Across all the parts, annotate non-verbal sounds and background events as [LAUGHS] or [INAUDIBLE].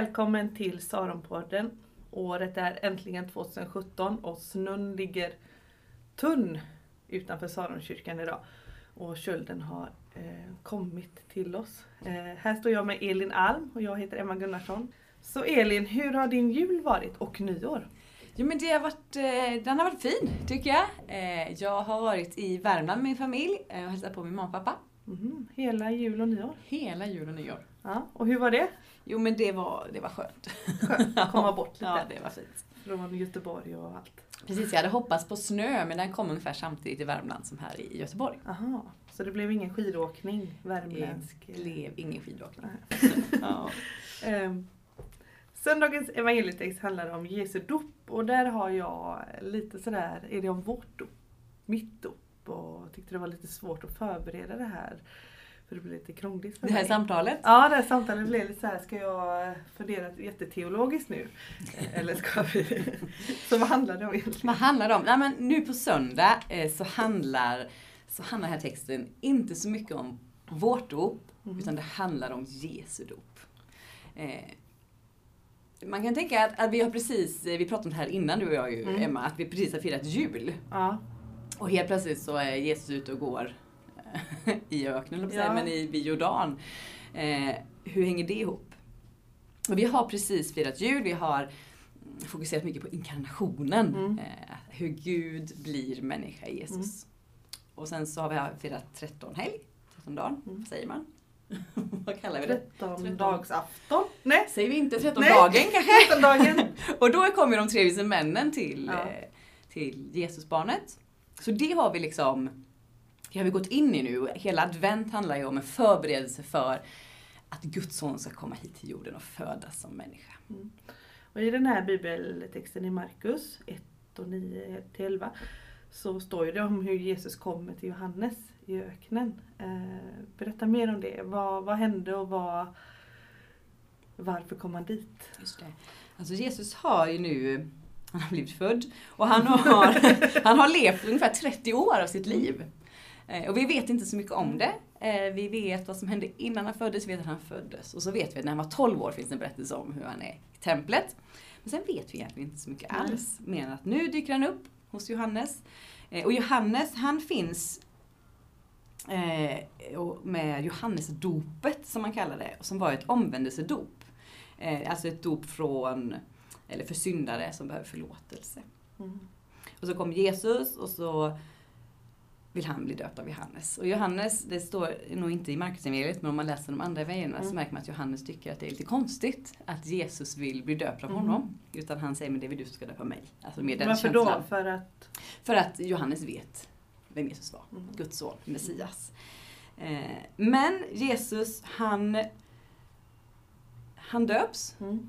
Välkommen till Saronpodden. Året är äntligen 2017 och snön ligger tunn utanför Saronkyrkan idag. Och kölden har eh, kommit till oss. Eh, här står jag med Elin Alm och jag heter Emma Gunnarsson. Så Elin, hur har din jul varit och nyår? Jo men det har varit, eh, den har varit fin tycker jag. Eh, jag har varit i Värmland med min familj eh, och hälsat på min mamma och pappa. Mhm, Hela jul och nyår? Hela jul och nyår. Ja, och hur var det? Jo men det var, det var skönt. Skönt [LAUGHS] komma bort lite Ja, det var fint. från Göteborg och allt. Precis, jag hade hoppats på snö men den kom ungefär samtidigt i Värmland som här i Göteborg. Aha, så det blev ingen skidåkning, Det värmländsk? blev ingen skidåkning. [LAUGHS] Ja. Ehm, Söndagens evangelietext handlar om Jesu dop och där har jag lite sådär, är det om vårt dop? Mitt dop och tyckte det var lite svårt att förbereda det här. För det blev lite krångligt för Det här mig. samtalet. Ja, det här samtalet blev lite så här, ska jag fundera jätteteologiskt nu? [LAUGHS] Eller ska vi... Så vad handlar det om egentligen? Vad handlar det om? Nej, men nu på söndag eh, så handlar, så handlar den här texten inte så mycket om vårt dop, Mm. utan det handlar om Jesu dop. Eh, man kan tänka att, att vi har precis, eh, vi pratade om det här innan du och jag ju, Mm. Emma, att vi precis har firat jul. Ja, Och helt plötsligt så är Jesus ute och går [LAUGHS] i öknen, att säga, Ja. men i vid Jordan. Eh, hur hänger det ihop? Och vi har precis firat jul, vi har mm, fokuserat mycket på inkarnationen. Mm. Eh, hur Gud blir människa i Jesus. Och sen så har vi firat 13 helg, 13 dagen, Mm. säger man. [LAUGHS] Vad kallar vi det? 13 dagsafton? Nej, Säger vi inte 13 Nej. dagen kanske? 13 dagen. [LAUGHS] Och då kommer de tre vise männen till, Ja. eh, till Jesusbarnet. Så det har vi liksom, har vi gått in i nu. Hela advent handlar ju om en förberedelse för att Guds son ska komma hit till jorden och födas som människa. Och i den här bibeltexten i Markus 1 och 9 till 11 så står ju det om hur Jesus kommer till Johannes i öknen. Eh, berätta mer om det. Vad, vad hände och vad, varför kom han dit? Just det. Alltså Jesus har ju nu, han har blivit född och han har, [LAUGHS] han har levt ungefär 30 år av sitt liv. Eh, Och vi vet inte så mycket om det. Eh, Vi vet vad som hände innan han föddes, vi vet att han föddes. Och så vet vi att när han var 12 år finns det en berättelse om hur han är i templet. Men sen vet vi egentligen inte så mycket alls. Mer än att nu dyker han upp hos Johannes. Eh, Och Johannes, han finns med Johannesdopet som man kallar det, som var ett omvändelsedop. Alltså ett dop från, eller för syndare som behöver förlåtelse. Mm. Och så kom Jesus och så vill han bli döpt av Johannes. Och Johannes, det står nog inte i Markusevangeliet, men om man läser de andra evangelierna så Mm. märker man att Johannes tycker att det är lite konstigt att Jesus vill bli döpt av Mm. honom. Utan han säger, men det är väl du som ska döpa mig. Alltså med den Varför känslan. då? För att... För att Johannes vet vem Jesus var. Mm. Guds son, Messias. Eh, men Jesus, han, han döps Mm.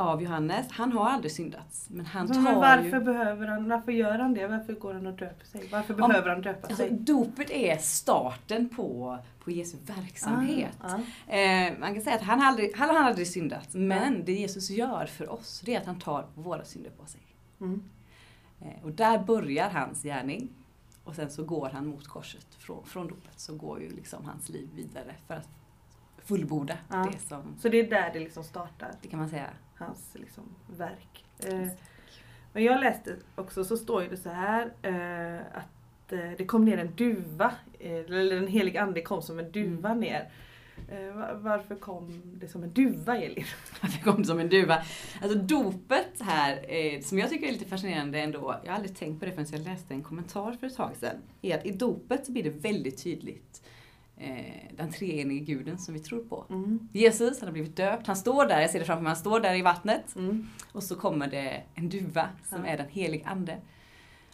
Av Johannes. Han har aldrig syndats. Men han tar Men varför ju... behöver han, varför gör han det? Varför går han och döper sig? Varför Om- behöver han döpa Alltså, sig? dopet är starten på, på Jesu verksamhet. Ah, ah. Eh, man kan säga att han har aldrig, han har aldrig syndat. Men det Jesus gör för oss, det är att han tar våra synder på sig. Mm. Eh, och där börjar hans gärning. Och sen så går han mot korset. Från, från dopet så går ju liksom hans liv vidare för att fullborda det som, Så det är där det liksom startar, det kan man säga. Hans liksom verk. Eh, men jag läste också så står det så här eh, att eh, det kom ner en duva, eh, eller den helige ande kom som en duva Mm. ner. Eh, va- varför kom det som en duva Elin? [LAUGHS] [LAUGHS] Det kom som en duva. Alltså dopet här, eh, som jag tycker är lite fascinerande ändå, jag har aldrig tänkt på det förrän jag läste en kommentar för ett tag sedan, är att i dopet så blir det väldigt tydligt den treenige guden som vi tror på. Mm. Jesus, han har blivit döpt, han står där, jag ser det framför mig, han står där i vattnet. Mm. Och så kommer det en duva som Ja. är den helige ande.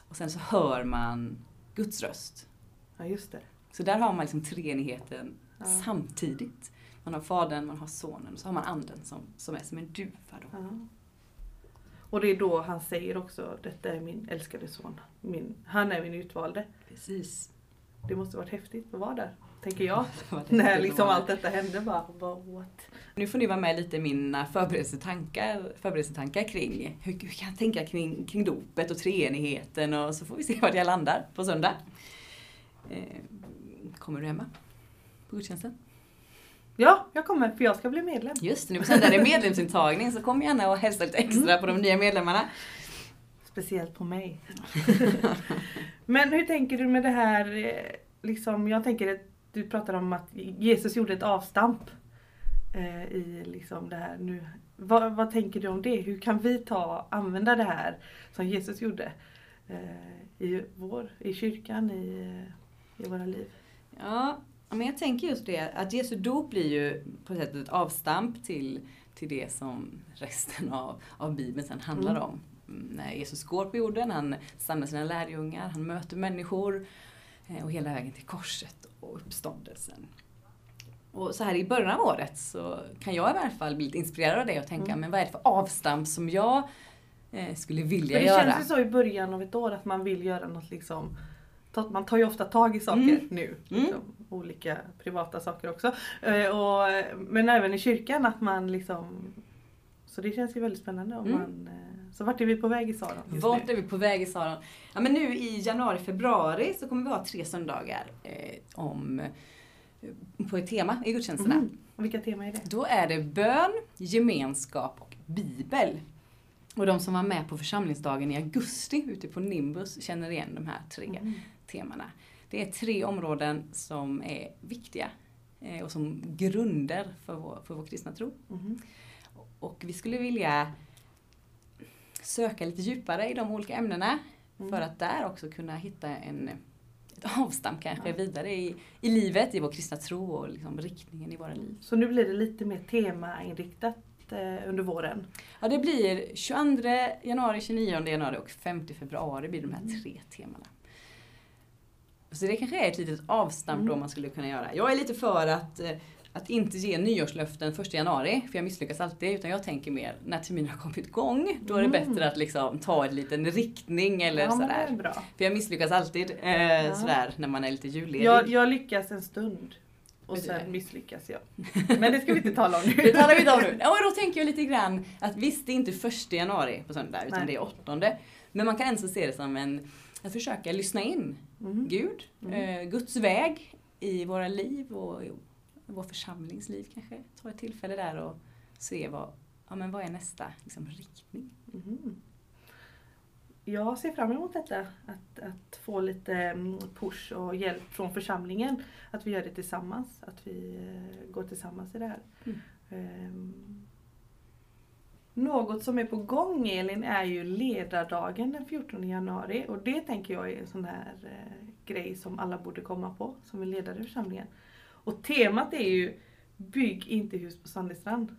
Och sen så hör man Guds röst. Ja just det. Så där har man liksom treenigheten Ja. samtidigt. Man har Fadern, man har Sonen och så har man Anden som, som är som en duva. Då. Ja. Och det är då han säger också, detta är min älskade son. Min, han är min utvalde. Precis. Det måste varit häftigt att vara där, tänker jag. [LAUGHS] När liksom allt detta hände bara, bara what? Nu får ni vara med lite i mina förberedelsetankar, förberedelsetankar kring hur, hur kan jag tänka kring, kring dopet och treenigheten och så får vi se vart jag landar på söndag. Eh, kommer du Emma? På gudstjänsten? Ja, jag kommer för jag ska bli medlem. Just nu på söndag är det medlemsintagning så kom gärna och hälsa lite extra på de nya medlemmarna. Speciellt på mig. [LAUGHS] Men hur tänker du med det här, eh, liksom, jag tänker att du pratar om att Jesus gjorde ett avstamp eh, i liksom det här nu. Vad, vad tänker du om det? Hur kan vi ta använda det här som Jesus gjorde eh, i, vår, i kyrkan, i, eh, i våra liv? Ja, men jag tänker just det att Jesu dop blir ju på ett sätt ett avstamp till, till det som resten av, av Bibeln sen handlar Mm. om. Mm, När Jesus går på jorden, han samlar sina lärjungar, han möter människor eh, och hela vägen till korset och uppståndelsen. Och så här i början av året så kan jag i alla fall bli lite inspirerad av det och tänka, Mm. men vad är det för avstamp som jag eh, skulle vilja För det göra? känns ju så i början av ett år att man vill göra något liksom man tar ju ofta tag i saker Mm. nu. Mm. Liksom, olika privata saker också. Eh, och, men även i kyrkan att man liksom Så det känns ju väldigt spännande om Mm. man eh, Så vart är vi på väg i Saron Vart nu? är vi på väg i Saron? Ja men nu i januari, februari så kommer vi ha tre söndagar eh, om, eh, på ett tema i gudstjänsterna. Mhm. Och vilka tema är det? Då är det bön, gemenskap och bibel. Och de som var med på församlingsdagen i augusti ute på Nimbus känner igen de här tre Mhm. temana. Det är tre områden som är viktiga eh, och som grunder för vår, för vår kristna tro. Mhm. Och vi skulle vilja söka lite djupare i de olika ämnena Mm. för att där också kunna hitta en, ett avstamp kanske Ja. vidare i, i livet, i vår kristna tro och liksom riktningen i våra liv. Så nu blir det lite mer temainriktat eh, under våren. Ja, det blir 22 januari, 29 januari och 5 februari blir de här Mm. tre temana. Så det kanske är ett litet avstamp då Mm. man skulle kunna göra. Jag är lite för att, eh, att inte ge nyårslöften 1 januari, för jag misslyckas alltid. Utan jag tänker mer, när terminen har kommit igång, då är det Mm. bättre att liksom ta en liten riktning eller ja, sådär. är bra. För jag misslyckas alltid eh, Ja. sådär när man är lite julledig. Jag, jag lyckas en stund. Och sen misslyckas jag. Men det ska vi inte tala om nu. [LAUGHS] Det talar vi inte om nu. Och då tänker jag lite grann att visst, det är inte första januari på söndag, utan Nej. det är åttonde. Men man kan ändå se det som en, att försöka lyssna in Mhm. Gud, Mm. eh, Guds väg i våra liv och vår församlingsliv kanske. Ta ett tillfälle där och se vad, ja, men vad är nästa liksom, riktning. Mhm. Jag ser fram emot detta. Att, att få lite mm, push och hjälp från församlingen. Att vi gör det tillsammans. Att vi eh, går tillsammans i det här. Mm. Ehm, något som är på gång Elin är ju ledardagen den 14 januari. Och det tänker jag är en sån här eh, grej som alla borde komma på. Som är ledare i församlingen. Och temat är ju Bygg inte hus på Sandöstrand.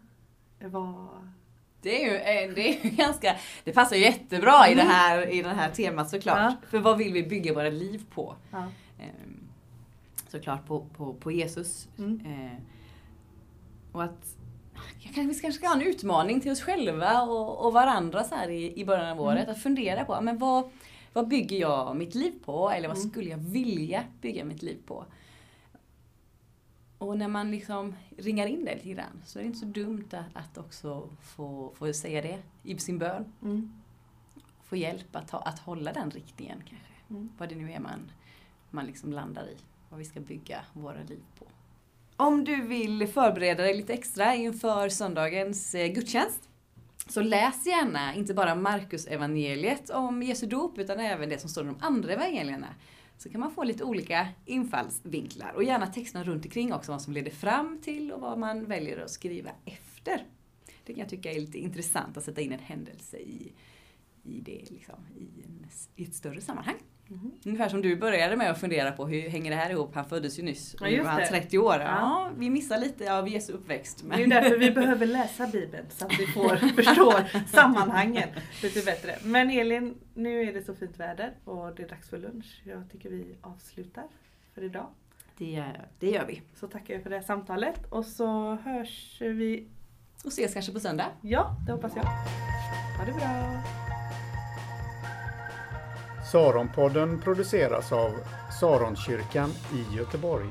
Vad... Det är ju, eh, det är ju [LAUGHS] ganska, det passar ju jättebra i, det här, i det här temat såklart. Ja. För vad vill vi bygga våra liv på? Ja. Ehm, såklart på, på, på Jesus. Mm. Eh, och att vi kanske ska ha en utmaning till oss själva och, och varandra så här i, i början av året. Mm. Att fundera på, men vad, vad bygger jag mitt liv på? Eller vad Mm. skulle jag vilja bygga mitt liv på? Och när man liksom ringar in det lite grann så är det inte så dumt att, att också få, få säga det i sin bön. Mm. Få hjälp att, ha, att hålla den riktningen kanske. Mm. Vad det nu är man, man liksom landar i. Vad vi ska bygga våra liv på. Om du vill förbereda dig lite extra inför söndagens eh, gudstjänst så läs gärna inte bara Markus evangeliet om Jesu dop utan även det som står i de andra evangelierna. Så kan man få lite olika infallsvinklar och gärna texterna runt omkring också vad som leder fram till och vad man väljer att skriva efter. Det kan jag tycka är lite intressant att sätta in en händelse i, i det liksom, i, en, i ett större sammanhang. Mhm. Ungefär som du började med att fundera på hur hänger det här ihop? Han föddes ju nyss och nu var han det. 30 år. Ja. Ja. vi missar lite av Jesu uppväxt. Det är därför vi behöver läsa Bibeln så att vi får [LAUGHS] förstå sammanhangen lite bättre. Men Elin, nu är det så fint väder och det är dags för lunch. Jag tycker vi avslutar för idag. det, det gör vi. Så tackar jag för det här samtalet och så hörs vi. Och ses kanske på söndag. Ja, det hoppas jag. Ha det bra! Saronpodden produceras av Saronkyrkan i Göteborg.